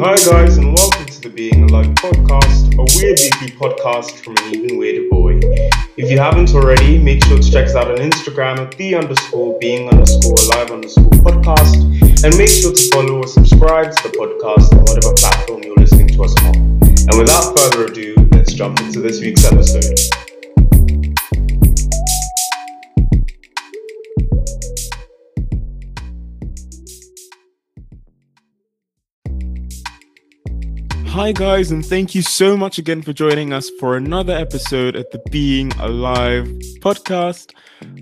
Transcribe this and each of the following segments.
Hi, guys, and welcome to the Being Alive podcast, a weird weekly podcast from an even weirder boy. If you haven't already, make sure to check us out on Instagram at the underscore being underscore alive underscore podcast, and make sure to follow or subscribe to the podcast on whatever platform you're listening to us on. And without further ado, let's jump into this week's episode. Hi, guys, and thank you so much again for joining us for another episode at the Being Alive podcast.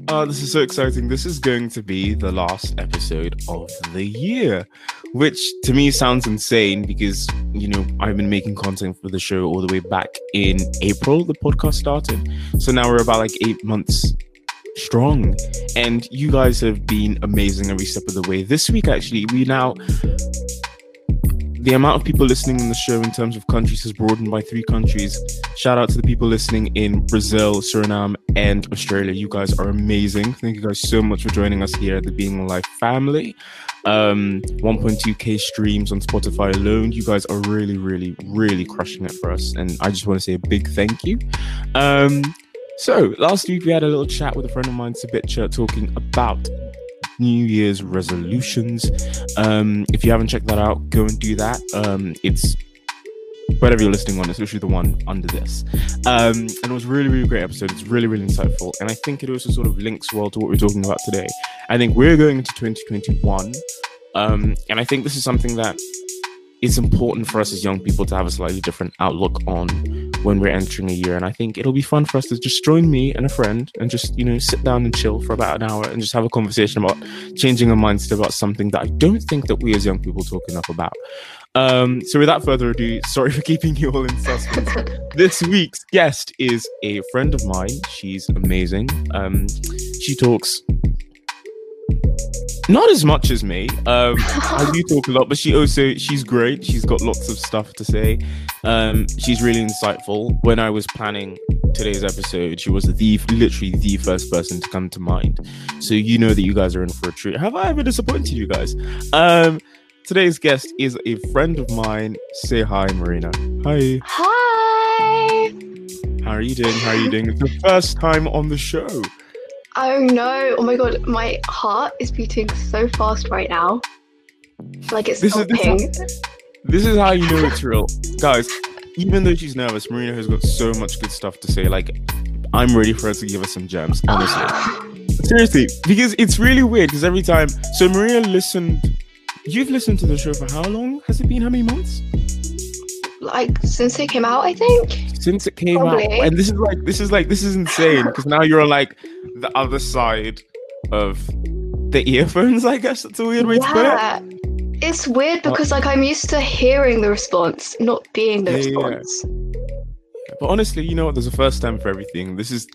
Uh, this is so exciting. This is going to be the last episode of the year, which to me sounds insane because, you know, I've been making content for the show all the way back in April, the podcast started. So now we're about like eight months strong and you guys have been amazing every step of the way this week actually we now the amount of people listening in the show in terms of countries has broadened by three countries. Shout out to the people listening in Brazil, Suriname, and Australia. You guys are amazing. Thank you guys so much for joining us here at the Being Alive family. Um, 1.2k streams on Spotify alone. You guys are really, really, really crushing it for us. And I just want to say a big thank you. Um, so last week we had a little chat with a friend of mine, Sabitcha, talking about New Year's resolutions. Um, if you haven't checked that out, go and do that. Um, it's whatever you're listening on, literally the one under this. Um, and it was really, really great episode. It's really, really insightful. And I think it also sort of links well to what we're talking about today. I think we're going into 2021. Um, and I think this is something that it's important for us as young people to have a slightly different outlook on when we're entering a year. And I think it'll be fun for us to just join me and a friend and just, you know, sit down and chill for about an hour and just have a conversation about changing our mindset about something that I don't think that we as young people talk enough about. Um, so without further ado, sorry for keeping you all in suspense. this week's guest is a friend of mine. She's amazing. Um, she talks not as much as me. Um, I do talk a lot, but she also she's great. She's got lots of stuff to say. Um, she's really insightful. When I was planning today's episode, she was the literally the first person to come to mind. So you know that you guys are in for a treat. Have I ever disappointed you guys? Um, today's guest is a friend of mine. Say hi, Marina. Hi. Hi. How are you doing? How are you doing? It's the first time on the show. Oh no! Oh my god, my heart is beating so fast right now. Like it's This is- stopping. this This is how you know it's real, guys. Even though she's nervous, Marina has got so much good stuff to say. Like, I'm ready for her to give us some gems, honestly. Seriously, because it's really weird. Because every time, so Maria listened. You've listened to the show for how long? Has it been how many months like since it came out, I think. since it came Probably. out? And this is like, this is like, this is insane. Because now you're on like the other side of the earphones. I guess that's a weird way to put it. Yeah. It's weird because like I'm used to hearing the response, not being the Yeah, yeah, yeah. response. But honestly, you know what? There's a first time for everything. This is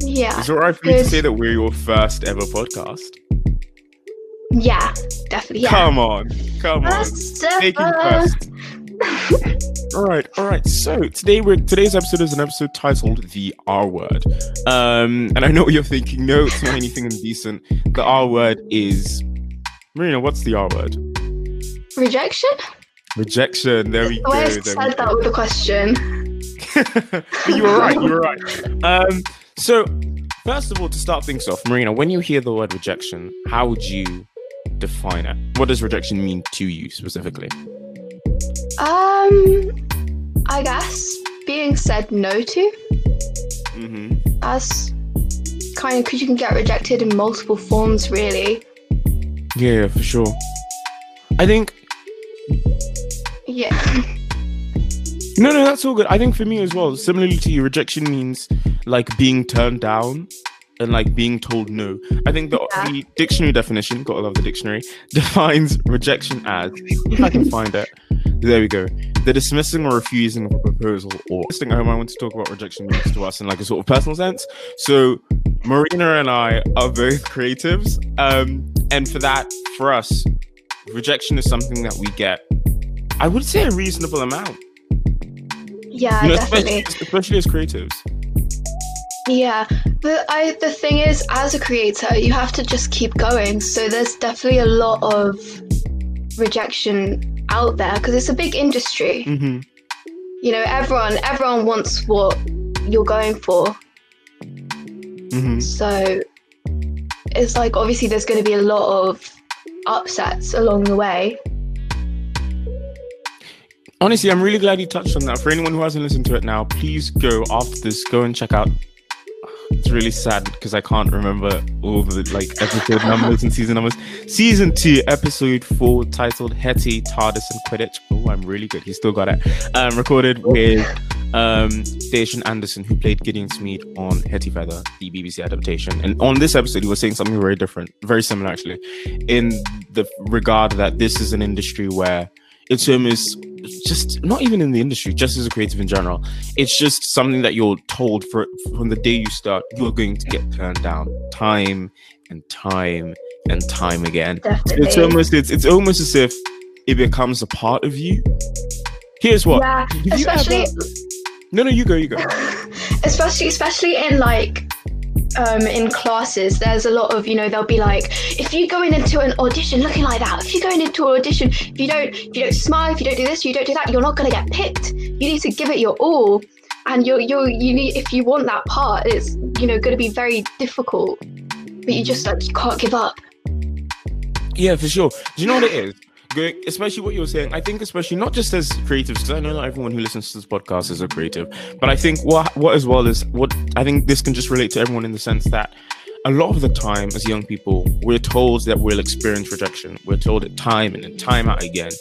Yeah. It's alright for me to say that we're your first ever podcast. Yeah. Definitely. Yeah. Come on, come on, First taking ever. first. All right, all right. So today we're today's episode is an episode titled "The R Word," um, and I know what you're thinking. No, it's not anything indecent. The R word is Marina. What's the R word? Rejection? Rejection. There we The way I go. said we that with a question. you were right. You were right. Um, so first of all, to start things off, Marina, when you hear the word rejection, how would you define it? What does rejection mean to you specifically? Um, I guess being said no to. Mm-hmm. as kind of because you can get rejected in multiple forms really Yeah, yeah, for sure. I think yeah no, no, that's all good. I think for me as well, similarly to you, rejection means like being turned down and like being told no. I think the, Yeah. the dictionary definition, gotta love the dictionary, defines rejection as if I can find it. There we go. The dismissing or refusing of a proposal or thing I want to talk about rejection means to us in like a sort of personal sense. So Marina and I are both creatives. Um, and for that, for us, rejection is something that we get. I would say a reasonable amount. yeah You know, definitely especially, especially as creatives. Yeah but i the thing is as a creator you have to just keep going so there's definitely a lot of rejection out there because it's a big industry. hmm You know, everyone everyone wants what you're going for. hmm So it's like obviously there's going to be a lot of upsets along the way. Honestly, I'm really glad you touched on that. For anyone who hasn't listened to it now, please go after this, go and check out. It's really sad because I can't remember all the like episode numbers and season numbers. Season two, episode four, titled Hetty, TARDIS, and Quidditch. Oh, I'm really good. He still got it. Um, recorded with um Station Anderson, who played Gideon Smeed on Hetty Feather, the BBC adaptation. And on this episode, he was saying something very different, very similar actually, in the regard that this is an industry where it's almost just not even in the industry, just as a creative in general. It's just something that you're told for from the day you start, you're going to get turned down time and time and time again. Definitely. It's almost it's it's almost as if it becomes a part of you. Here's what. yeah, especially ever- No, no, you go, you go. especially especially in like um, in classes there's a lot of you know they'll be like if you go in into an audition looking like that if you're going into an audition if you don't if you don't smile if you don't do this you don't do that you're not going to get picked you need to give it your all and you're you're you need if you want that part it's you know going to be very difficult but you just like you can't give up Yeah, for sure. Do you know what it is? Going, especially what you were saying. I think, especially not just as creatives, because I know not everyone who listens to this podcast is a creative, but I think what what as well is what I think this can just relate to everyone in the sense that a lot of the time, as young people, we're told that we'll experience rejection. We're told it time and then time out again.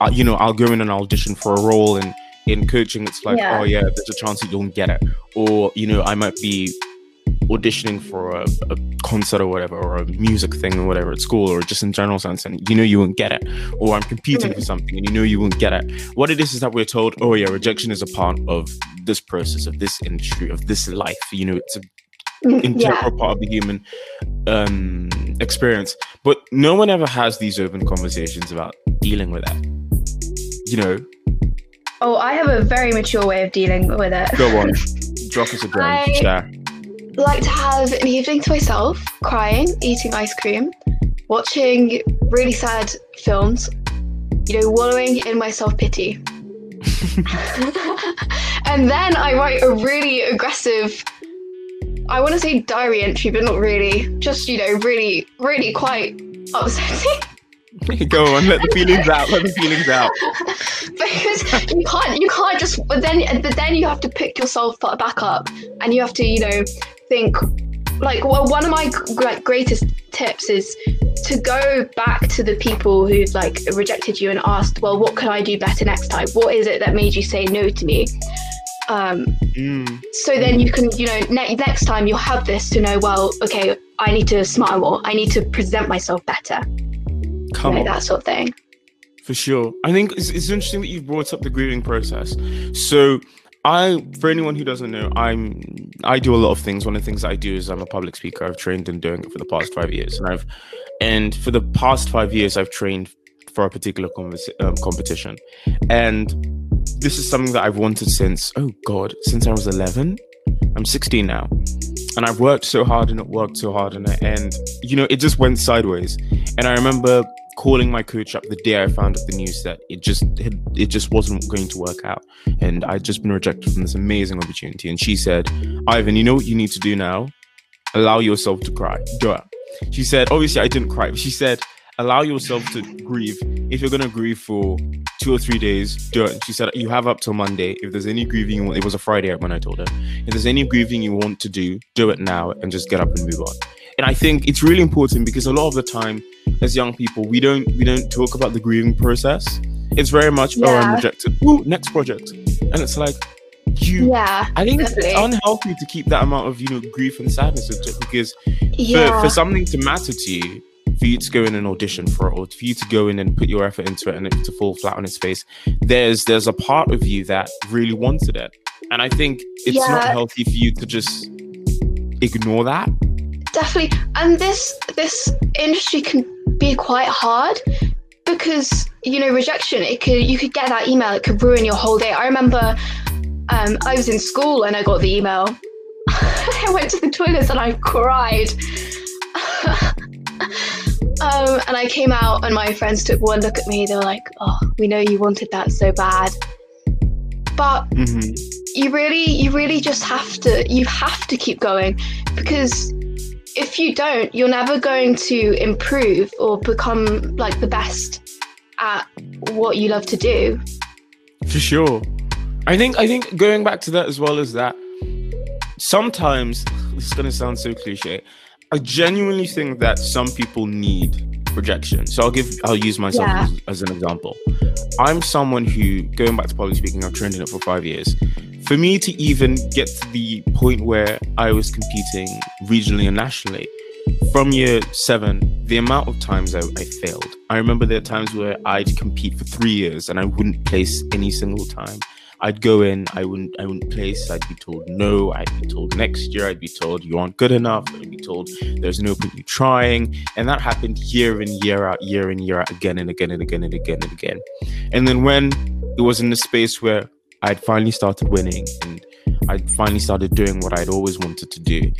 Uh, you know, I'll go in and audition for a role and in coaching, it's like, Yeah. oh yeah, there's a chance that you'll get it, or you know, I might be auditioning for a, a concert or whatever, or a music thing or whatever at school, or just in general sense, and you know you won't get it, or I'm competing for something and you know you won't get it. What it is is that we're told, oh yeah, rejection is a part of this process, of this industry, of this life. You know, it's a Mm, yeah integral part of the human um, experience. But no one ever has these open conversations about dealing with that. You know, oh i have a very mature way of dealing with it go on, drop us a gem, I- share. Like to have an evening to myself, crying, eating ice cream, watching really sad films, you know, wallowing in my self pity. and then I write a really aggressive, I want to say diary entry, but not really. Just, you know, really, really quite upsetting. go on, let the feelings out. Let the feelings out. because you can't you can't just but then but then you have to pick yourself back up and you have to you know think like well, one of my gr- greatest tips is to go back to the people who've like rejected you and asked well what could i do better next time what is it that made you say no to me um, Mm, so then you can you know ne- next time you'll have this to know well okay i need to smile more i need to present myself better come on. that sort of thing For sure. I think it's, it's interesting that you've brought up the grieving process. So I, for anyone who doesn't know, I'm I do a lot of things. One of the things that I do is I'm a public speaker. I've trained in doing it for the past five years, and I've and for the past five years I've trained for a particular convers- um, competition, and this is something that I've wanted since oh god since I was 11. I'm 16 now, and I've worked so hard and it worked so hard and it, and you know it just went sideways. And I remember calling my coach up the day I found out the news that it just it just wasn't going to work out, and I'd just been rejected from this amazing opportunity. And she said, "Ivan, you know what you need to do now? Allow yourself to cry. Do it." She said, "Obviously, I didn't cry." She said, "Allow yourself to grieve. If you're gonna grieve for two or three days, do it." She said, "You have up till Monday. If there's any grieving, you want, it was a Friday when I told her. If there's any grieving you want to do, do it now and just get up and move on." And I think it's really important because a lot of the time, as young people, we don't we don't talk about the grieving process. It's very much, oh, I'm rejected. Ooh, next project, and it's like you. yeah I think definitely. it's unhealthy to keep that amount of you know grief and sadness because yeah for, for something to matter to you, for you to go in and audition for it, or for you to go in and put your effort into it and it to fall flat on its face, there's there's a part of you that really wanted it, and I think it's not healthy for you to just ignore that. Definitely and this this industry can be quite hard because you know rejection it could you could get that email it could ruin your whole day i remember um, i was in school and i got the email i went to the toilets and i cried Um, and I came out, and my friends took one look at me. They were like, "Oh, we know you wanted that so bad." But Mhm. you really, you really just have to. You have to keep going because if you don't, you're never going to improve or become like the best at what you love to do. For sure. I think I think going back to that as well as that sometimes this is gonna sound so cliche. I genuinely think that some people need rejection. So I'll give I'll use myself Yeah. as, as an example. I'm someone who going back to public speaking, I've trained in it for five years. For me to even get to the point where I was competing regionally and nationally, from year seven, the amount of times I, I failed. I remember there are times where I'd compete for three years and I wouldn't place any single time. I'd go in, I wouldn't, I wouldn't place. I'd be told no. I'd be told next year. I'd be told you aren't good enough. I'd be told there's no point you trying, and that happened year in, year out, year in, year out, again and again and again and again and again. And then when it was in the space where I'd finally started winning and I'd finally started doing what I'd always wanted to do,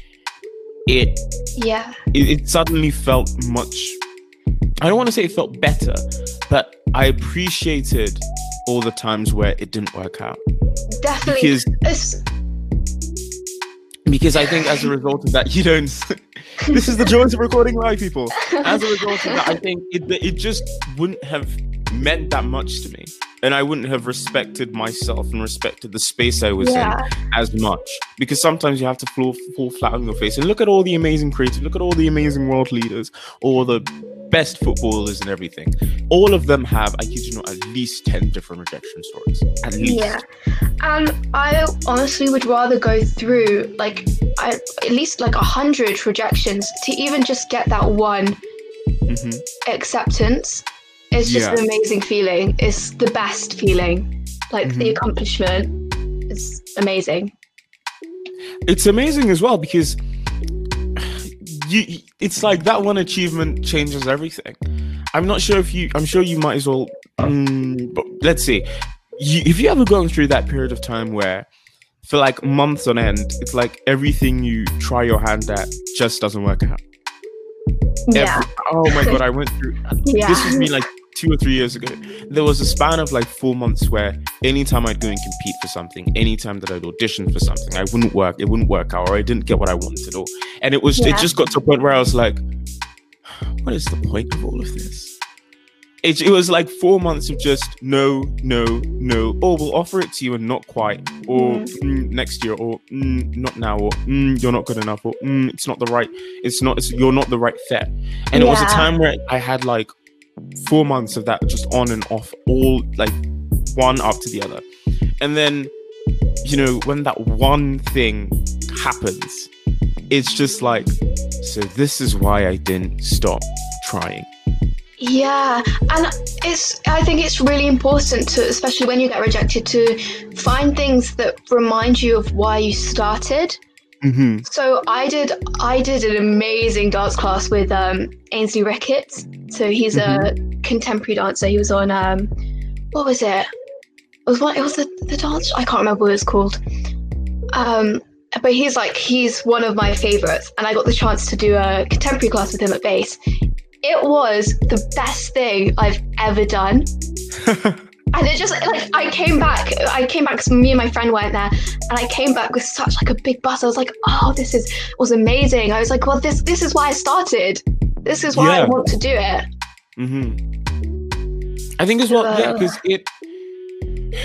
it Yeah, it, it suddenly felt much i don't want to say it felt better but i appreciated all the times where it didn't work out definitely. because It's- because i think as a result of that you don't this is the joys of recording live people as a result of that i think it, it just wouldn't have meant that much to me and i wouldn't have respected myself and respected the space i was in as much because sometimes you have to fall, fall flat on your face and look at all the amazing creators look at all the amazing world leaders all the best footballers and everything all of them have i kid you not at least 10 different rejection stories at least yeah. And I honestly would rather go through like I, at least like a hundred rejections to even just get that one Mhm. acceptance. It's just Yeah. an amazing feeling. It's the best feeling. Like the Mhm. accomplishment is amazing. it's amazing as well because you it's like that one achievement changes everything i'm not sure if you i'm sure you might as well mm, but let's see you, if you ever gone through that period of time where for like months on end it's like everything you try your hand at just doesn't work out Yeah, Every- oh my god i went through yeah, this was me like two or three years ago. There was a span of like four months where anytime I'd go and compete for something, anytime that I'd audition for something, I wouldn't work, it wouldn't work out, or I didn't get what I wanted, or and it was Yeah. it just got to a point where I was like, what is the point of all of this? It, it was like four months of just no, no, no. Oh, we'll offer it to you and not quite, or mm, next year, or mm, not now, or mm, you're not good enough, or mm, it's not the right, it's not, it's, you're not the right fit. And it was a time where I had like four months of that just on and off, all like one after the other. And then, you know, when that one thing happens, it's just like, so this is why I didn't stop trying. Yeah, and it's I think it's really important to especially when you get rejected to find things that remind you of why you started. Mm-hmm. So I did I did an amazing dance class with um Ainsley Ricketts. So he's a contemporary dancer. He was on um what was it? It was what it was the, the dance I can't remember what it was called. Um but he's like he's one of my favorites and I got the chance to do a contemporary class with him at base. It was the best thing I've ever done. And it just like I came back, I came back because me and my friend went there, and I came back with such like a big buzz. I was like, "Oh, this is was amazing." I was like, "Well, this this is why I started. This is why I want to do it." Mm-hmm. I think as well, yeah, Uh. because it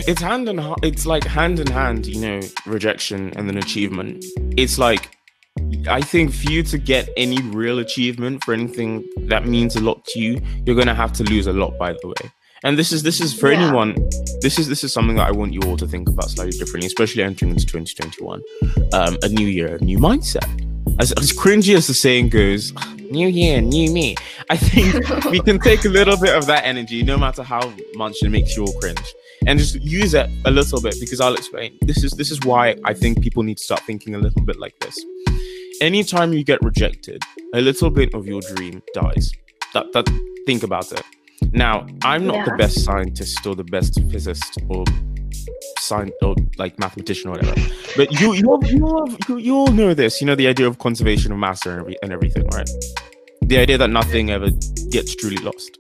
it's hand in hand. It's like hand in hand, you know, rejection and then achievement. It's like I think for you to get any real achievement for anything that means a lot to you, you're gonna have to lose a lot. By the way, and this is this is for Yeah. anyone. This is this is something that I want you all to think about slightly differently, especially entering into 2021. Um, a new year, a new mindset. As, as cringy as the saying goes, new year, new me. I think we can take a little bit of that energy, no matter how much it makes you all cringe, and just use it a little bit. Because I'll explain. This is this is why I think people need to start thinking a little bit like this. Anytime you get rejected, a little bit of your dream dies. That that think about it. Now, I'm not the best scientist or the best physicist or science or like mathematician or whatever, but you you all, you all you, you all know this. You know the idea of conservation of mass and, every, and everything, right? The idea that nothing ever gets truly lost.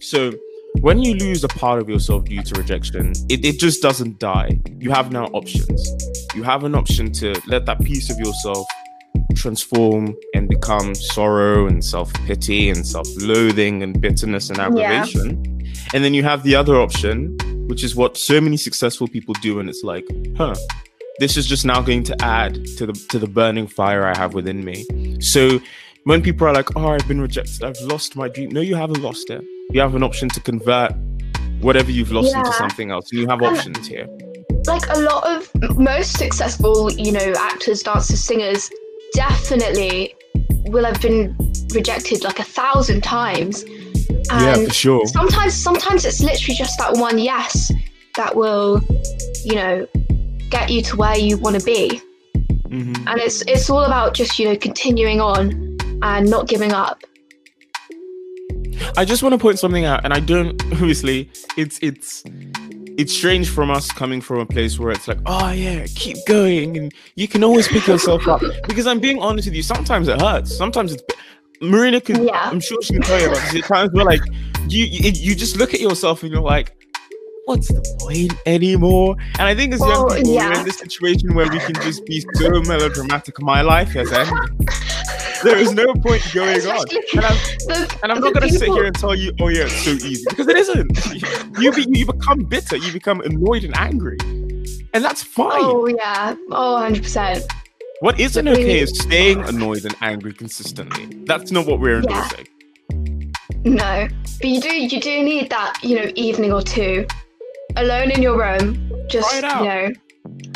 So when you lose a part of yourself due to rejection, it, it just doesn't die. You have now options. You have an option to let that piece of yourself transform and become sorrow and self pity and self loathing and bitterness and aggravation. Yeah. And then you have the other option, which is what so many successful people do. And it's like, huh, this is just now going to add to the to the burning fire I have within me. So when people are like, oh, I've been rejected, I've lost my dream. No, you haven't lost it. You have an option to convert whatever you've lost yeah. into something else. And you have um, options here. Like a lot of most successful, you know, actors, dancers, singers definitely will have been rejected like a thousand times. And yeah, for sure. Sometimes, sometimes it's literally just that one yes that will, you know, get you to where you want to be. Mm-hmm. And it's it's all about just you know continuing on and not giving up. I just want to point something out, and I don't obviously it's it's it's strange from us coming from a place where it's like, oh yeah, keep going, and you can always pick yourself up. Because I'm being honest with you, sometimes it hurts. Sometimes it's Marina can. Yeah. I'm sure she can tell you about this. times where like you, you you just look at yourself and you're like, what's the point anymore? And I think as well, young people, yeah. we're in this situation where we can just be so melodramatic. My life has ended. Eh? There is no point going on. And I'm, the, and I'm not going to sit here and tell you, oh yeah, it's so easy because it isn't. You be, you become bitter, you become annoyed and angry, and that's fine. Oh yeah, oh 100 percent. What isn't okay is staying annoyed and angry consistently. That's not what we're endorsing. Yeah. No, but you do you do need that you know evening or two, alone in your room, just you know,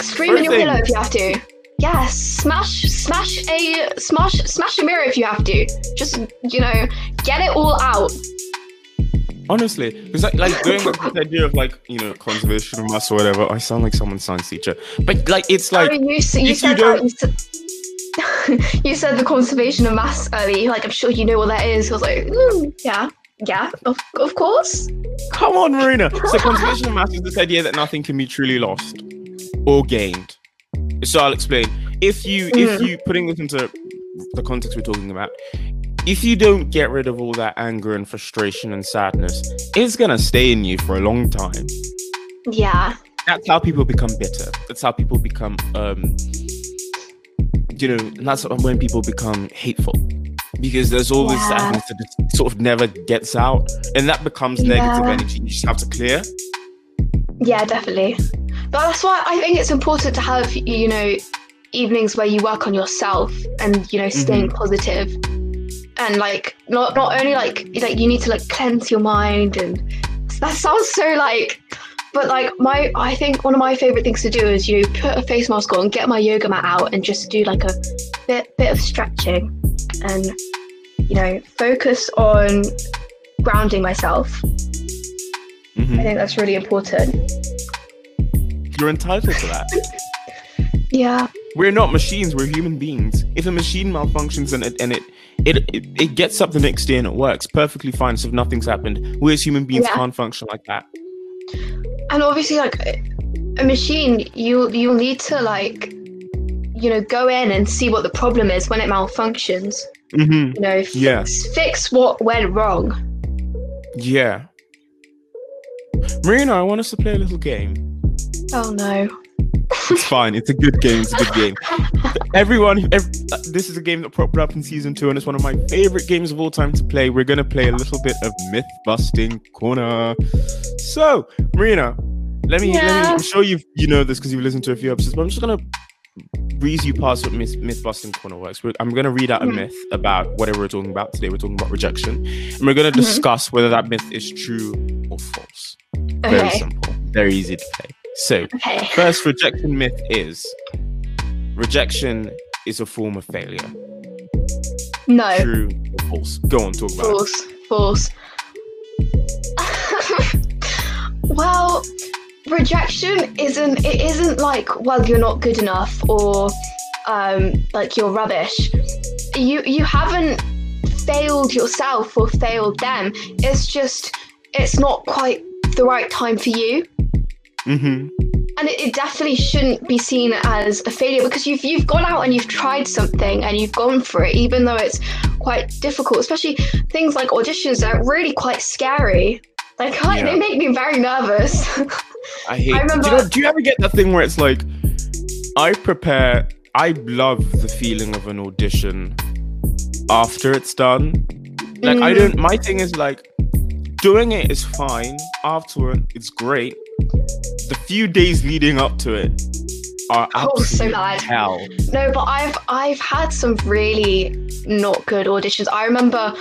scream in your pillow if you have to. Yeah, smash, smash a smash, smash a mirror if you have to. Just you know, get it all out. Honestly, because like, like going with this idea of like you know conservation of mass or whatever, I sound like someone's science teacher, but like it's like I mean, you, you said you, you, said, you said the conservation of mass early. Like I'm sure you know what that is. I was like, mm, yeah, yeah, of, of course. Come on, Marina. So conservation of mass is this idea that nothing can be truly lost or gained. So I'll explain. If you if you putting this into the context we're talking about, if you don't get rid of all that anger and frustration and sadness, it's gonna stay in you for a long time. Yeah. That's how people become bitter. That's how people become um you know, that's when people become hateful. Because there's all yeah. this sadness that sort of never gets out, and that becomes yeah. negative energy. You just have to clear. Yeah, definitely. But that's why I think it's important to have, you know, evenings where you work on yourself and, you know, staying mm-hmm. positive. And like not not only like like you need to like cleanse your mind and that sounds so like but like my I think one of my favorite things to do is you know, put a face mask on, get my yoga mat out and just do like a bit bit of stretching and you know, focus on grounding myself. Mm-hmm. I think that's really important. You're entitled to that. yeah. We're not machines. We're human beings. If a machine malfunctions and it and it it, it, it gets up the next day and it works perfectly fine. So if nothing's happened, we as human beings yeah. can't function like that. And obviously, like a machine, you you'll need to like you know go in and see what the problem is when it malfunctions. Mm-hmm. You know, fix, yeah. fix what went wrong. Yeah. Marina, I want us to play a little game. Oh no. It's fine. It's a good game. It's a good game. Everyone, every, this is a game that popped up in season two, and it's one of my favorite games of all time to play. We're gonna play a little bit of myth busting corner. So, Marina, let me yeah. let me. I'm sure you you know this because you've listened to a few episodes, but I'm just gonna breeze you past what myth, myth busting corner works. I'm gonna read out a mm-hmm. myth about whatever we're talking about today. We're talking about rejection, and we're gonna mm-hmm. discuss whether that myth is true or false. Okay. Very simple, very easy to play. So, okay. first rejection myth is rejection is a form of failure. No. True or false? Go on, talk about false. it. False. False. well, rejection isn't it isn't like well you're not good enough or um, like you're rubbish. You you haven't failed yourself or failed them. It's just it's not quite the right time for you. Mm-hmm. And it, it definitely shouldn't be seen as a failure because you've you've gone out and you've tried something and you've gone for it, even though it's quite difficult. Especially things like auditions are really quite scary. Like I, Yeah. they make me very nervous. I hate. I do, you remember- know, do you ever get that thing where it's like, I prepare. I love the feeling of an audition after it's done. Like I Mm. don't. My thing is like, doing it is fine. Afterward, it's great. The few days leading up to it are Oh, so bad. hell. No, but I've I've had some really not good auditions. I remember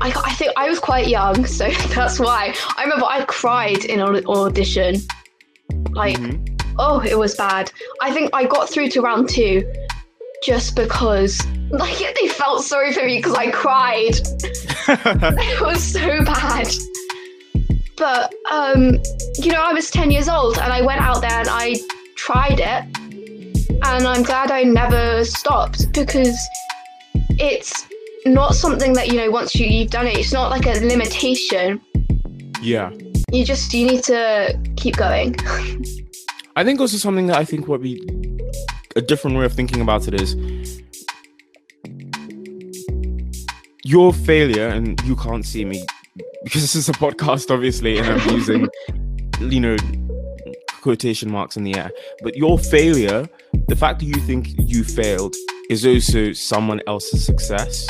I, I think I was quite young, so that's why. I remember I cried in an audition. Like, Mhm. oh, it was bad. I think I got through to round two just because like they felt sorry for me because I cried. It was so bad. But um, you know, I was 10 years old and I went out there and I tried it. And I'm glad I never stopped because it's not something that, you know, once you, you've done it, it's not like a limitation. yeah. You just you need to keep going. I think also something that I think would be a different way of thinking about it is your failure, and you can't see me because this is a podcast, obviously, and I'm using, you know, quotation marks in the air. But your failure, the fact that you think you failed, is also someone else's success.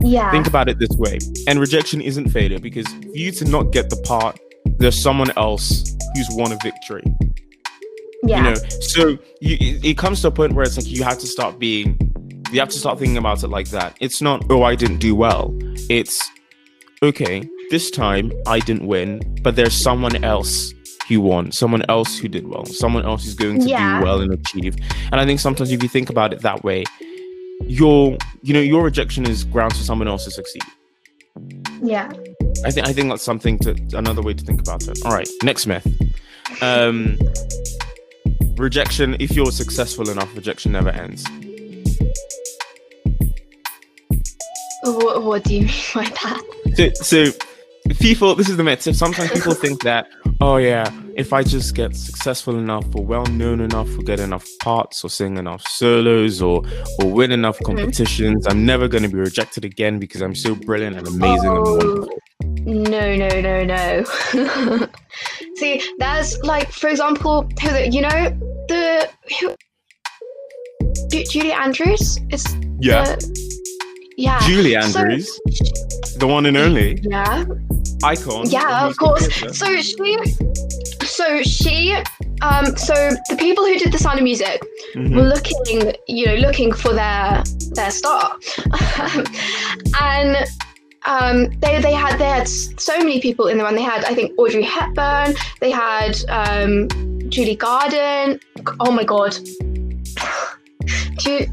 Yeah. Think about it this way. And rejection isn't failure because for you to not get the part, there's someone else who's won a victory yeah. you know so you, it, it comes to a point where it's like you have to start being you have to start thinking about it like that it's not oh i didn't do well it's okay this time i didn't win but there's someone else who won someone else who did well someone else who's going to Yeah. do well and achieve and i think sometimes if you think about it that way your you know your rejection is grounds for someone else to succeed yeah. I think I think that's something to another way to think about it. All right, next myth. Um, rejection. If you're successful enough, rejection never ends. What, what do you mean by that? So, so people, this is the myth. So sometimes people think that, oh yeah, if I just get successful enough or well known enough or get enough parts or sing enough solos or or win enough mm-hmm. competitions, I'm never going to be rejected again because I'm so brilliant and amazing and Oh. wonderful. No, no, no, no. See, there's like, for example, who the, you know the who, Ju- Julie Andrews. is. Yeah, the- yeah. Julie So- Andrews, the one and only yeah, icon. yeah, of course. So she, so she, um, so the people who did the Sound of Music Mhm. were looking, you know, looking for their their star, and um, they they had they had so many people in the run. They had I think Audrey Hepburn. They had um, Julie Garden. Oh my God, Ju-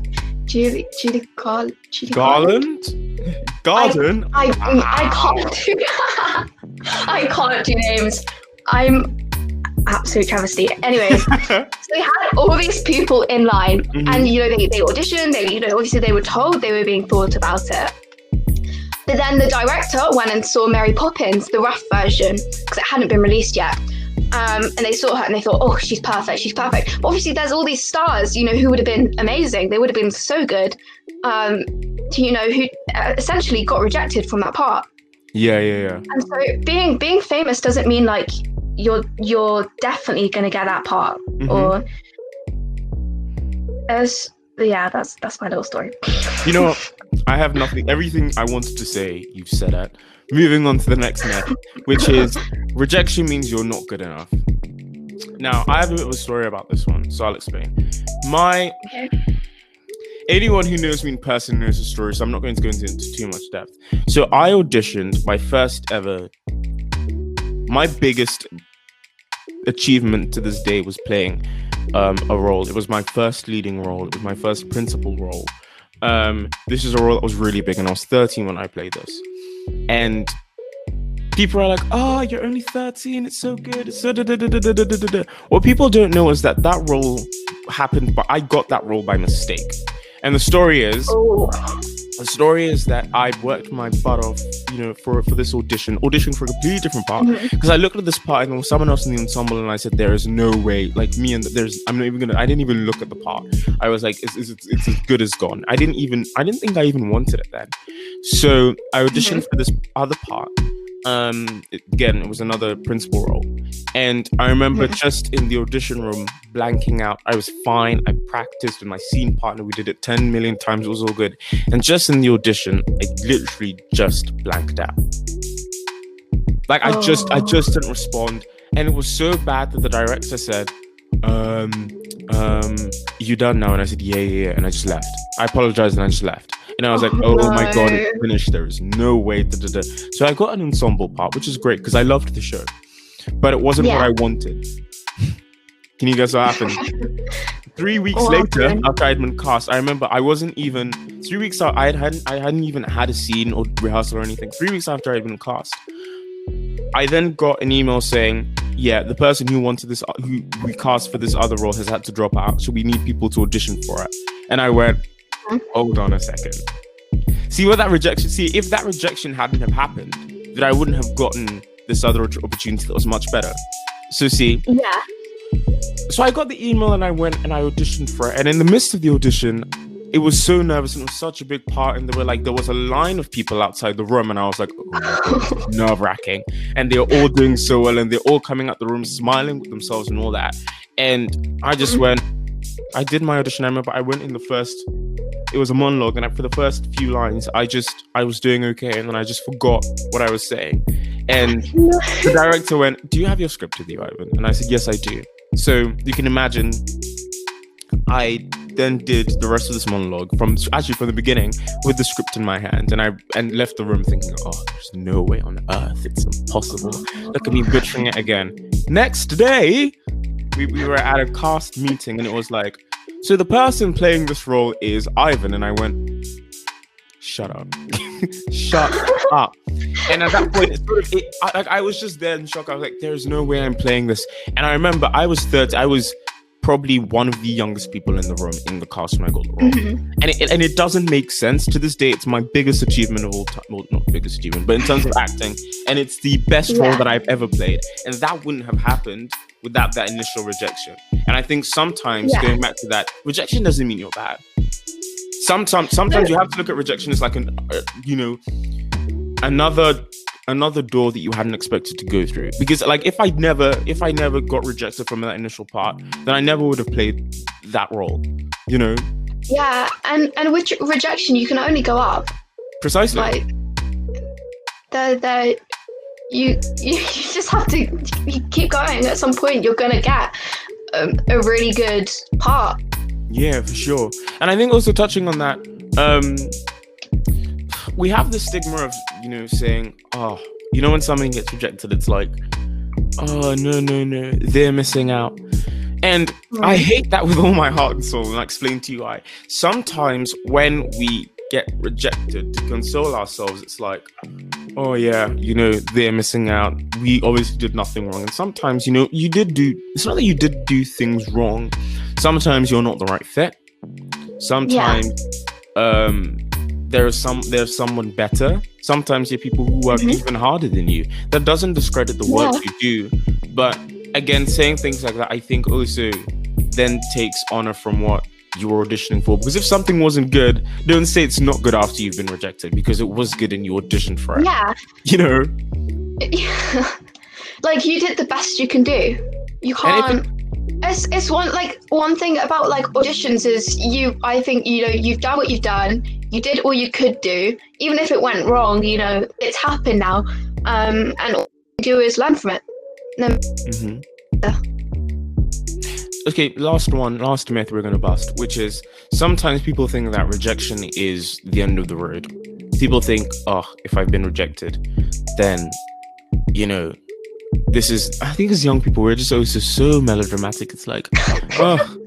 Julie Julie Gar- Julie Garland? Garden? I I can't do I can't do names. I'm absolute travesty. Anyways, so they had all these people in line, Mhm. and you know they, they auditioned. They you know obviously they were told they were being thought about it. But then the director went and saw Mary Poppins, the rough version, because it hadn't been released yet. Um, and they saw her and they thought, oh, she's perfect, she's perfect. But obviously, there's all these stars, you know, who would have been amazing. They would have been so good, um, to, you know, who uh, essentially got rejected from that part. yeah, yeah, yeah. And so being being famous doesn't mean like you're you're definitely gonna get that part Mhm. or as yeah, that's that's my little story. You know? I have nothing. Everything I wanted to say, you've said it. Moving on to the next myth, which is rejection means you're not good enough. Now, I have a bit of a story about this one, so I'll explain. My anyone who knows me in person knows the story, so I'm not going to go into, into too much depth. So I auditioned my first ever, my biggest achievement to this day was playing um, a role. It was my first leading role. It was my first principal role. Um, this is a role that was really big, and I was 13 when I played this. And people are like, oh, you're only 13. It's so good. It's so. What people don't know is that that role happened, but I got that role by mistake. And the story is, Oh the story is that I worked my butt off, you know, for for this audition, audition for a completely different part. Mhm. Because I looked at this part and there was someone else in the ensemble, and I said, "There is no way." Like me and there's, I'm not even gonna. I didn't even look at the part. I was like, "It's, it's, it's as good as gone." I didn't even. I didn't think I even wanted it then. So I auditioned for this other part. Um, again, it was another principal role, and I remember Mhm. just in the audition room blanking out. I was fine. I practiced with my scene partner. We did it ten million times. It was all good. And just in the audition, I literally just blanked out. Like I just, I Oh. just didn't respond, and it was so bad that the director said, "Um, um, you done now?" And I said, "Yeah, yeah," yeah," and I just left. I apologized and I just left. And I was like, Oh, "Oh my god, it's finished. There is no way." Da, da, da. So I got an ensemble part, which is great because I loved the show, but it wasn't what I wanted. Can you guess what happened? Three weeks What later, happened? after I'd been cast, I remember I wasn't even three weeks out. I had hadn't I hadn't even had a scene or rehearsal or anything. Three weeks after I'd been cast, I then got an email saying, "Yeah, the person who wanted this, who we cast for this other role, has had to drop out. So we need people to audition for it." And I went. "Hold on a second. See what that rejection? See if that rejection hadn't have happened, that I wouldn't have gotten this other opportunity that was much better. So see, Yeah. so I got the email and I went and I auditioned for it. And in the midst of the audition, it was so nervous and it was such a big part. And there were like there was a line of people outside the room, and I was like, oh, nerve wracking. And they were all doing so well, and they're all coming out the room smiling with themselves and all that. And I just went. I did my audition. I remember I went in the first. It was a monologue, and I, for the first few lines, I just I was doing okay, and then I just forgot what I was saying. And the director went, "Do you have your script with you, Ivan?" And I said, "Yes, I do." So you can imagine, I then did the rest of this monologue from actually from the beginning with the script in my hand, and I and left the room thinking, "Oh, there's no way on earth, it's impossible." Look at me butchering it again. Next day, we, we were at a cast meeting, and it was like, "So the person playing this role is Ivan," and I went, "Shut up, shut up." And at that point, it it, I, like I was just there in shock. I was like, "There's no way I'm playing this." And I remember I was 30. I was probably one of the youngest people in the room in the cast when I got the role. Mhm. And it, and it doesn't make sense to this day. It's my biggest achievement of all time. Well, not biggest achievement, but in terms of acting, and it's the best role that I've ever played. And that wouldn't have happened without that initial rejection. And I think sometimes Yeah. going back to that, rejection doesn't mean you're bad. Sometimes, sometimes you have to look at rejection as like an, uh, you know, another another door that you hadn't expected to go through because like if i never if i never got rejected from that initial part then i never would have played that role you know Yeah, and and with rejection, you can only go up. precisely Like, the the you you, you just have to keep going. At some point, you're gonna get um, a really good part. Yeah, for sure. And I think also touching on that, um, we have the stigma of, you know, saying, oh, you know, when something gets rejected, it's like, oh, no, no, no, they're missing out. And I hate that with all my heart and soul, and I explain to you why. Sometimes when we get rejected to console ourselves, it's like, oh yeah, you know, they're missing out. We obviously did nothing wrong. And sometimes, you know, you did do, it's not that you did do things wrong. Sometimes you're not the right fit. Sometimes um there's some there's someone better. Sometimes you're people who work Mhm. even harder than you. That doesn't discredit the work Yeah. you do. But again, saying things like that, I think also then takes honor from what you were auditioning for. Because if something wasn't good, don't say it's not good after you've been rejected because it was good and you auditioned for it. Yeah, You know? like you did the best you can do. You can't. It's, it's one like one thing about like auditions is you I think you know you've done what you've done you did all you could do even if it went wrong you know it's happened now um and all you do is learn from it hmm Yeah. Okay, last one, last myth we're gonna bust, which is sometimes people think that rejection is the end of the road. People think, oh, if I've been rejected, then you know, this is. I think as young people, we're just also so melodramatic. It's like, oh,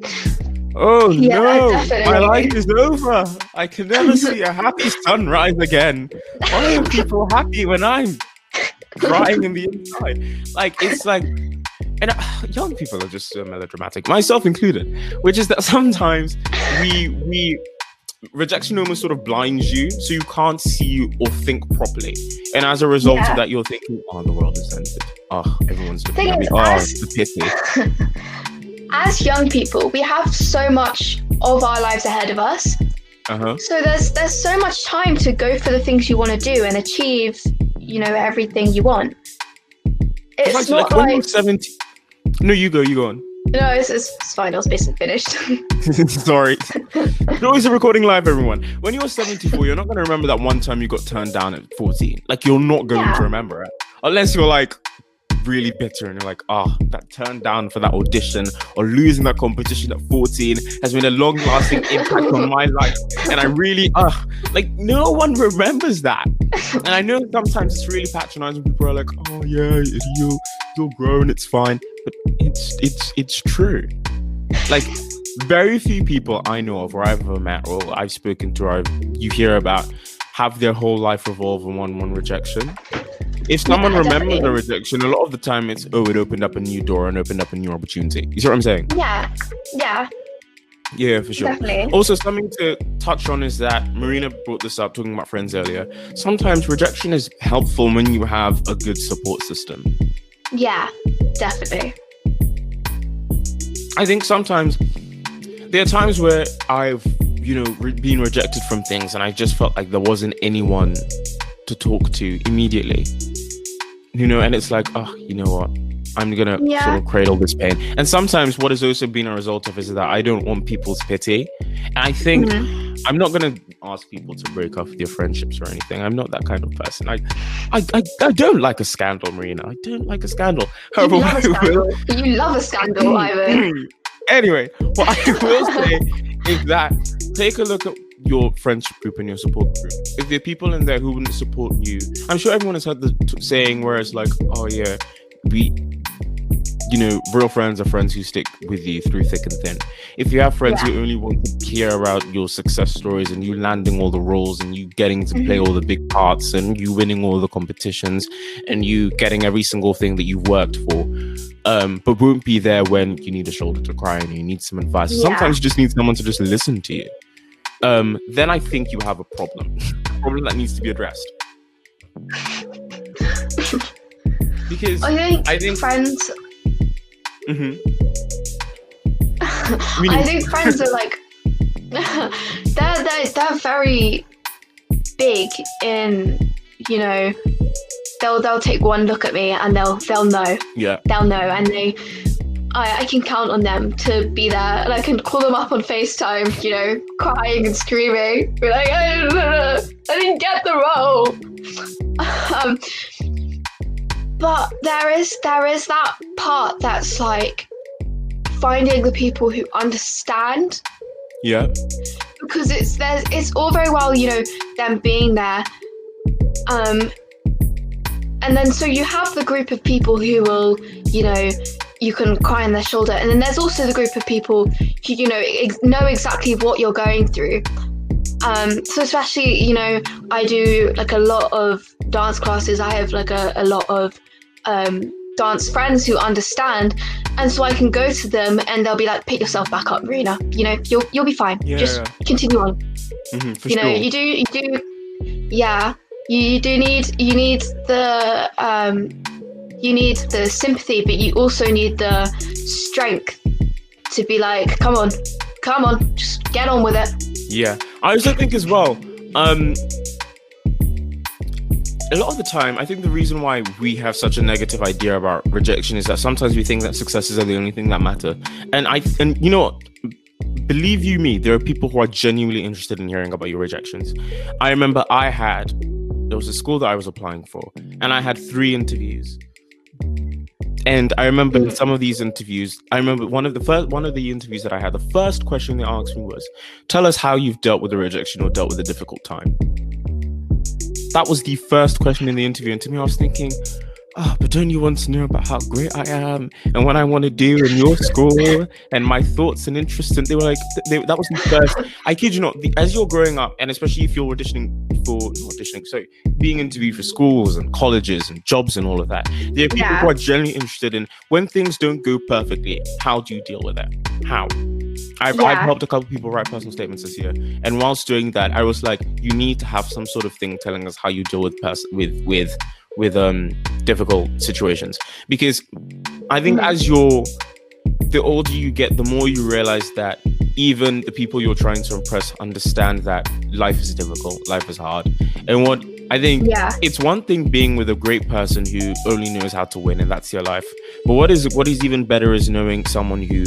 oh Yeah, no, my definitely. life is over. I can never see a happy sunrise again. Why are people happy when I'm crying in the inside? Like it's like and uh, young people are just so melodramatic, myself included. Which is that sometimes we we rejection almost sort of blinds you, so you can't see or think properly. And as a result Yeah. of that, you're thinking, "Oh, the world is ended. Oh, everyone's looking at me. Oh, as- a pity." As young people, we have so much of our lives ahead of us. Uh huh. So there's there's so much time to go for the things you want to do and achieve, you know, everything you want. It's Like, not like when like you're 17. No, you go. You go on. No, it's, it's, it's fine. I was basically finished. Sorry. You're always recording live, everyone. When you're 74, you're not going to remember that one time you got turned down at 14. Like, you're not going Yeah. to remember it. Unless you're like really bitter and you're like, ah, that turned down for that audition or losing that competition at 14 has been a long lasting impact on my life. And I really, ah, like, no one remembers that. And I know sometimes it's really patronizing. People are like, oh, yeah, you, you're grown, it's fine. It's, it's, it's true. Like, very few people I know of or I've ever met or I've spoken to or I've, you hear about have their whole life revolve around one rejection. If someone Yeah, remembers a rejection, a lot of the time it's oh, it opened up a new door and opened up a new opportunity. You see what I'm saying? yeah, yeah, Yeah, for sure. definitely. Also, something to touch on is that Marina brought this up talking about friends earlier. Sometimes rejection is helpful when you have a good support system. Yeah, definitely. I think sometimes there are times where I've, you know, re- been rejected from things and I just felt like there wasn't anyone to talk to immediately. You know, and it's like, oh, you know what? I'm gonna Yeah. sort of cradle this pain. And sometimes what has also been a result of is that I don't want people's pity. And I think Mhm. I'm not gonna ask people to break off their friendships or anything. I'm not that kind of person. I I, I, I don't like a scandal, Marina. I don't like a scandal. You However, love a will- scandal. You love a scandal, Ivan. anyway, what I will say is that take a look at your friendship group and your support group. If there are people in there who wouldn't support you, I'm sure everyone has heard the t- saying where it's like, oh yeah, we, you know, real friends are friends who stick with you through thick and thin. If you have friends who only want to hear about your success stories and you landing all the roles and you getting to play all the big parts and you winning all the competitions and you getting every single thing that you've worked for, um, but won't be there when you need a shoulder to cry and you need some advice. Yeah. Sometimes you just need someone to just listen to you. Um, then I think you have a problem, a problem that needs to be addressed. because I think, I think- friends. Mhm. I think friends are like they're they're they're very big in you know they'll they'll take one look at me and they'll they'll know yeah, they'll know and they I, I can count on them to be there and I can call them up on FaceTime, you know, crying and screaming. Be like, I, I didn't get the role. um, but there is there is that part that's like finding the people who understand. Yeah, because it's there's it's all very well you know them being there um and then so you have the group of people who will you know you can cry on their shoulder and then there's also the group of people who you know ex- know exactly what you're going through. Um so especially you know i do like a lot of dance classes. I have like a, a lot of um dance friends who understand and so i can go to them and they'll be like pick yourself back up Marina you know you'll you'll be fine. Yeah, just continue on. Mhm, for you know sure. you do you do yeah. You, you do need you need the um you need the sympathy but you also need the strength to be like come on come on just get on with it. Yeah, I also think as well. Um, a lot of the time, I think the reason why we have such a negative idea about rejection is that sometimes we think that successes are the only thing that matter. And I and you know, what? believe you me, there are people who are genuinely interested in hearing about your rejections. I remember I had there was a school that I was applying for, and I had three interviews. And I remember in Mm. some of these interviews, I remember one of the first one of the interviews that I had, the first question they asked me was, Tell us how you've dealt with a rejection or dealt with a difficult time. That was the first question in the interview. And to me, I was thinking, oh, but don't you want to know about how great I am and what I want to do in your school and my thoughts and interests? And they were like, they, that was the first. I kid you not, the, as you're growing up, and especially if you're auditioning for, auditioning, so being interviewed for schools and colleges and jobs and all of that, there are people Yeah. who are genuinely interested in when things don't go perfectly, how do you deal with it? How? I've, Yeah. I've helped a couple people write personal statements this year, and whilst doing that, I was like, you need to have some sort of thing telling us how you deal with pers- with with with um difficult situations because I think Mhm. as you're the older you get, the more you realize that even the people you're trying to impress understand that life is difficult, life is hard, and what I think Yeah. it's one thing being with a great person who only knows how to win and that's your life but what is what is even better is knowing someone who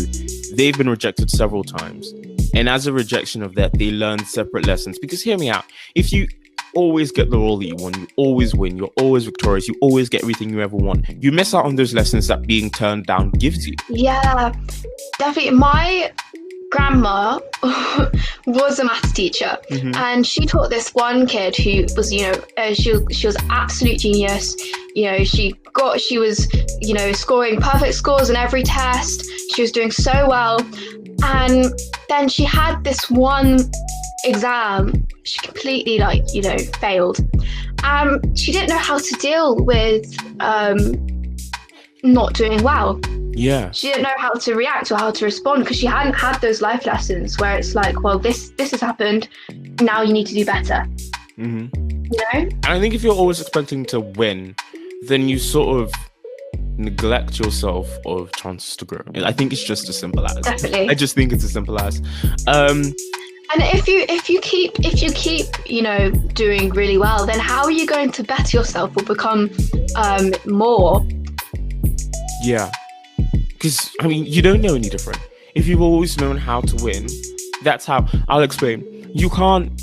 they've been rejected several times and as a rejection of that they learn separate lessons because hear me out if you always get the role that you want you always win you're always victorious you always get everything you ever want you miss out on those lessons that being turned down gives you Yeah, definitely. My grandma was a maths teacher, Mhm. and she taught this one kid who was, you know, uh, she she was absolute genius. You know, she got she was, you know, scoring perfect scores in every test. She was doing so well, and then she had this one exam. She completely like you know failed. Um, she didn't know how to deal with um not doing well yeah she didn't know how to react or how to respond because she hadn't had those life lessons where it's like well this this has happened now you need to do better hmm you know And I think if you're always expecting to win, then you sort of neglect yourself of chances to grow. I think it's just as simple as. definitely I just think it's as simple as. Um, and if you if you keep if you keep you know doing really well then how are you going to better yourself or become um more yeah. Because, I mean, you don't know any different. If you've always known how to win, that's how. I'll explain. You can't.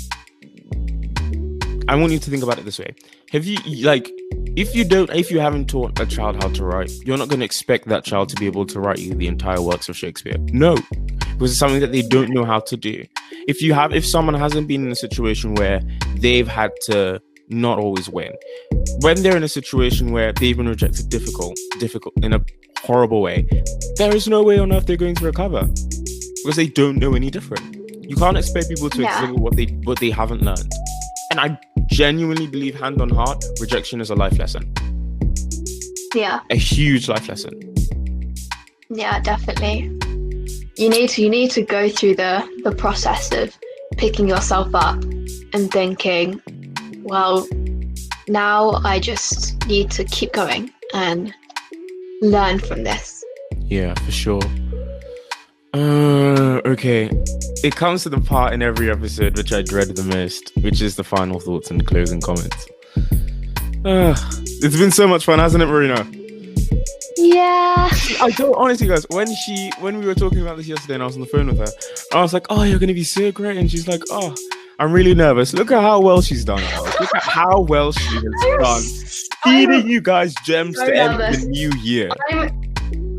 I want you to think about it this way. Have you, like, if you don't, if you haven't taught a child how to write, you're not going to expect that child to be able to write you the entire works of Shakespeare. No, because it's something that they don't know how to do. If you have, if someone hasn't been in a situation where they've had to not always win, when they're in a situation where they've been rejected difficult, difficult in a horrible way, there is no way on earth they're going to recover because they don't know any different. You can't expect people to Yeah. at what they what they haven't learned. And I genuinely believe, hand on heart, rejection is a life lesson, yeah a huge life lesson. yeah definitely you need to you need to go through the the process of picking yourself up and thinking well now i just need to keep going and learn from this Yeah, for sure. Uh, okay. It comes to the part in every episode which I dread the most, which is the final thoughts and closing comments. Uh, it's been so much fun, hasn't it, Marina? yeah I don't honestly, guys. When she, when we were talking about this yesterday, and I was on the phone with her, I was like, "Oh, you're gonna be so great," and she's like, "Oh, I'm really nervous. Look at how well she's done. Look at how well she has done, feeding you guys gems so to end the new year." I'm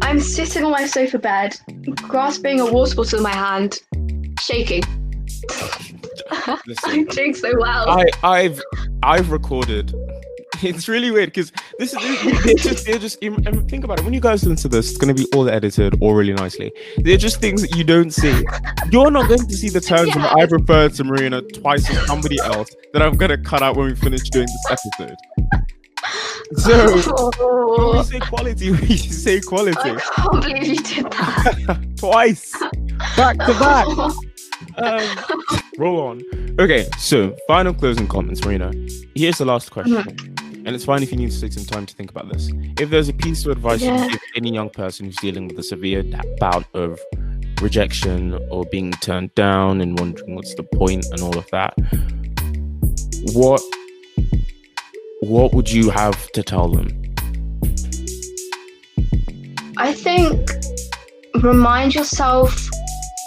I'm sitting on my sofa bed, grasping a water bottle in my hand, shaking. Listen, I'm doing so well. I, I've, I've recorded. It's really weird because this is they're just, they're just um, think about it. When you guys listen to this, it's going to be all edited all really nicely. They're just things that you don't see. You're not going to see the when Yeah. I've referred to Marina twice as somebody else that I'm going to cut out when we finish doing this episode. So when we Oh, say quality, we say quality I can't believe you did that. twice, back to back. Um, roll on. Okay, so final closing comments, Marina. Here's the last question, and it's fine if you need to take some time to think about this. If there's a piece of advice you Yeah. can give any young person who's dealing with a severe bout of rejection or being turned down and wondering what's the point and all of that, what what would you have to tell them? I think remind yourself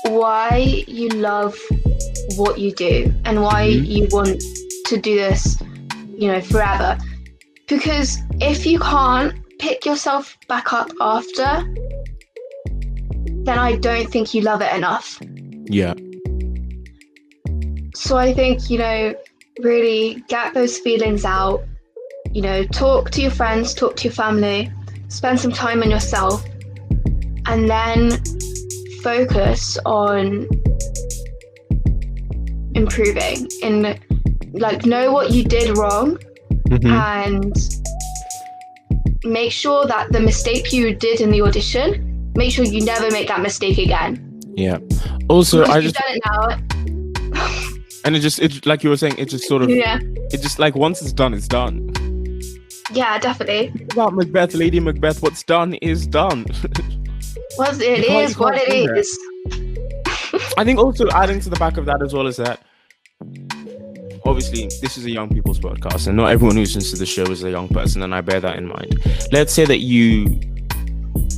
why you love what you do and why Mhm. you want to do this, you know, forever. Because if you can't pick yourself back up after, then I don't think you love it enough. Yeah, So I think, you know, really get those feelings out. You know, talk to your friends, talk to your family, spend some time on yourself, and then focus on improving and like know what you did wrong Mhm. and make sure that the mistake you did in the audition, make sure you never make that mistake again. Yeah. Also, Once I just done it now. and it just it like you were saying, it just sort of yeah, it just like once it's done, it's done. Yeah, definitely. Think about Macbeth, Lady Macbeth. What's done is done. Well, it is what it is. I think also adding to the back of that as well is that obviously this is a young people's podcast and not everyone who listens to the show is a young person and I bear that in mind. Let's say that you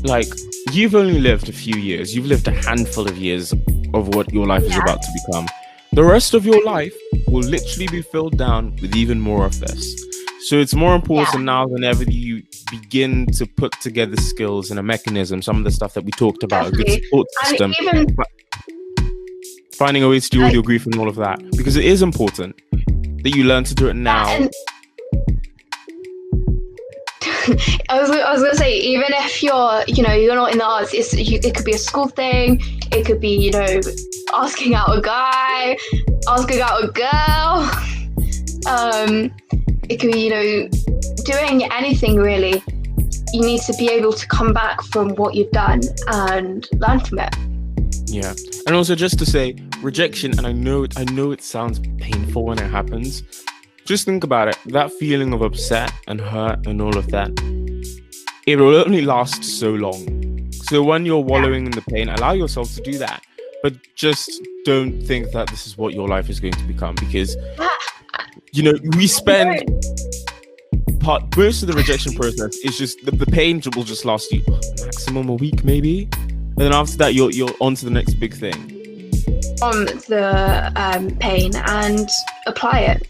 like you've only lived a few years, you've lived a handful of years of what your life is about to become. The rest of your life will literally be filled down with even more of this. So it's more important now than ever that you begin to put together skills and a mechanism, some of the stuff that we talked about, a good support system. even finding a way to deal with your grief and all of that because it is important that you learn to do it now. and I was, I was gonna say even if you're you know you're not in the arts it's you, it could be a school thing it could be you know asking out a guy asking out a girl um it could be you know doing anything really you need to be able to come back from what you've done and learn from it yeah, and also just to say, rejection, and I know it, I know it sounds painful when it happens. Just think about it. That feeling of upset and hurt and all of that, it will only last so long. So when you're wallowing in the pain, allow yourself to do that, but just don't think that this is what your life is going to become because you know we spend part most of the rejection process is just the, the pain will just last you maximum a week maybe. And then after that you're you're on to the next big thing. On the um, pain and apply it.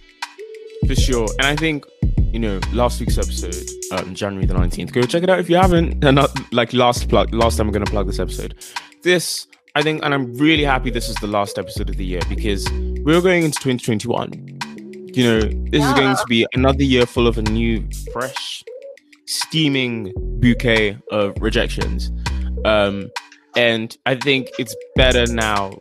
For sure. And i think you know last week's episode um january the 19th go check it out if you haven't. And not like last plug last time i'm gonna plug this episode. This i think and i'm really happy this is the last episode of the year because we're going into 2021 you know this is going to be another year full of a new fresh steaming bouquet of rejections. Um and i think it's better now.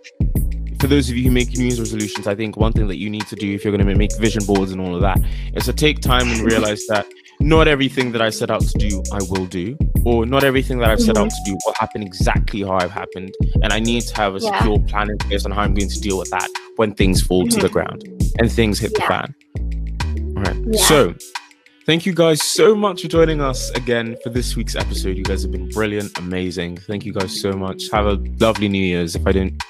For those of you who make new year's resolutions i think one thing that you need to do if you're going to make vision boards and all of that is to take time and realize that not everything that i set out to do i will do or not everything that i've set out mm-hmm. to do will happen exactly how i've happened and i need to have a Yeah. secure plan in place on how i'm going to deal with that when things fall to the mm-hmm. ground and things hit the fan all right Yeah. so Thank you guys so much for joining us again for this week's episode. You guys have been brilliant, amazing. Thank you guys so much. Have a lovely New Year's. If I didn't,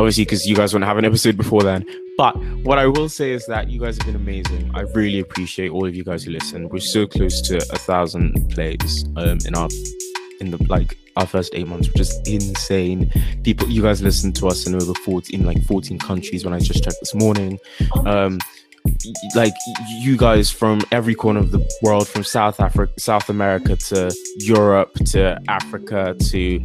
obviously, because you guys won't have an episode before then. But what I will say is that you guys have been amazing. I really appreciate all of you guys who listen. We're so close to a thousand plays um, in our in the like our first eight months, which is insane. People, you guys listen to us in over 14, like 14 countries when I just checked this morning. Um, like you guys from every corner of the world, from South Africa, South America to Europe to Africa to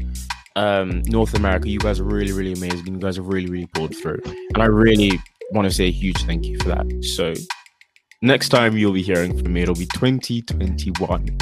um, North America, you guys are really, really amazing. You guys have really, really pulled through, and I really want to say a huge thank you for that. So next time you'll be hearing from me, it'll be 2021.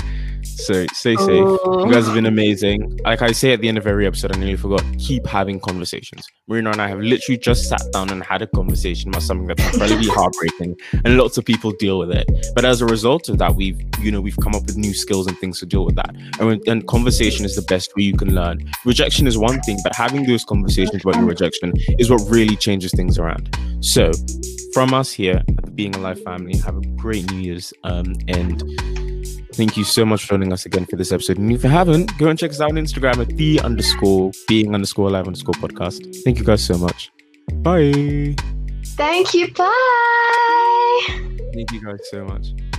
So stay safe. You guys have been amazing. Like I say at the end of every episode, I nearly forgot. Keep having conversations. Marina and I have literally just sat down and had a conversation about something that's incredibly heartbreaking, and lots of people deal with it. But as a result of that, we've you know we've come up with new skills and things to deal with that. And, when- and conversation is the best way you can learn. Rejection is one thing, but having those conversations about your rejection is what really changes things around. So, from us here at the Being Alive family, have a great New Year's, um, and Thank you so much for joining us again for this episode. And if you haven't, go and check us out on Instagram at the underscore being underscore live underscore podcast. Thank you guys so much. Bye. thank you bye Thank you guys so much.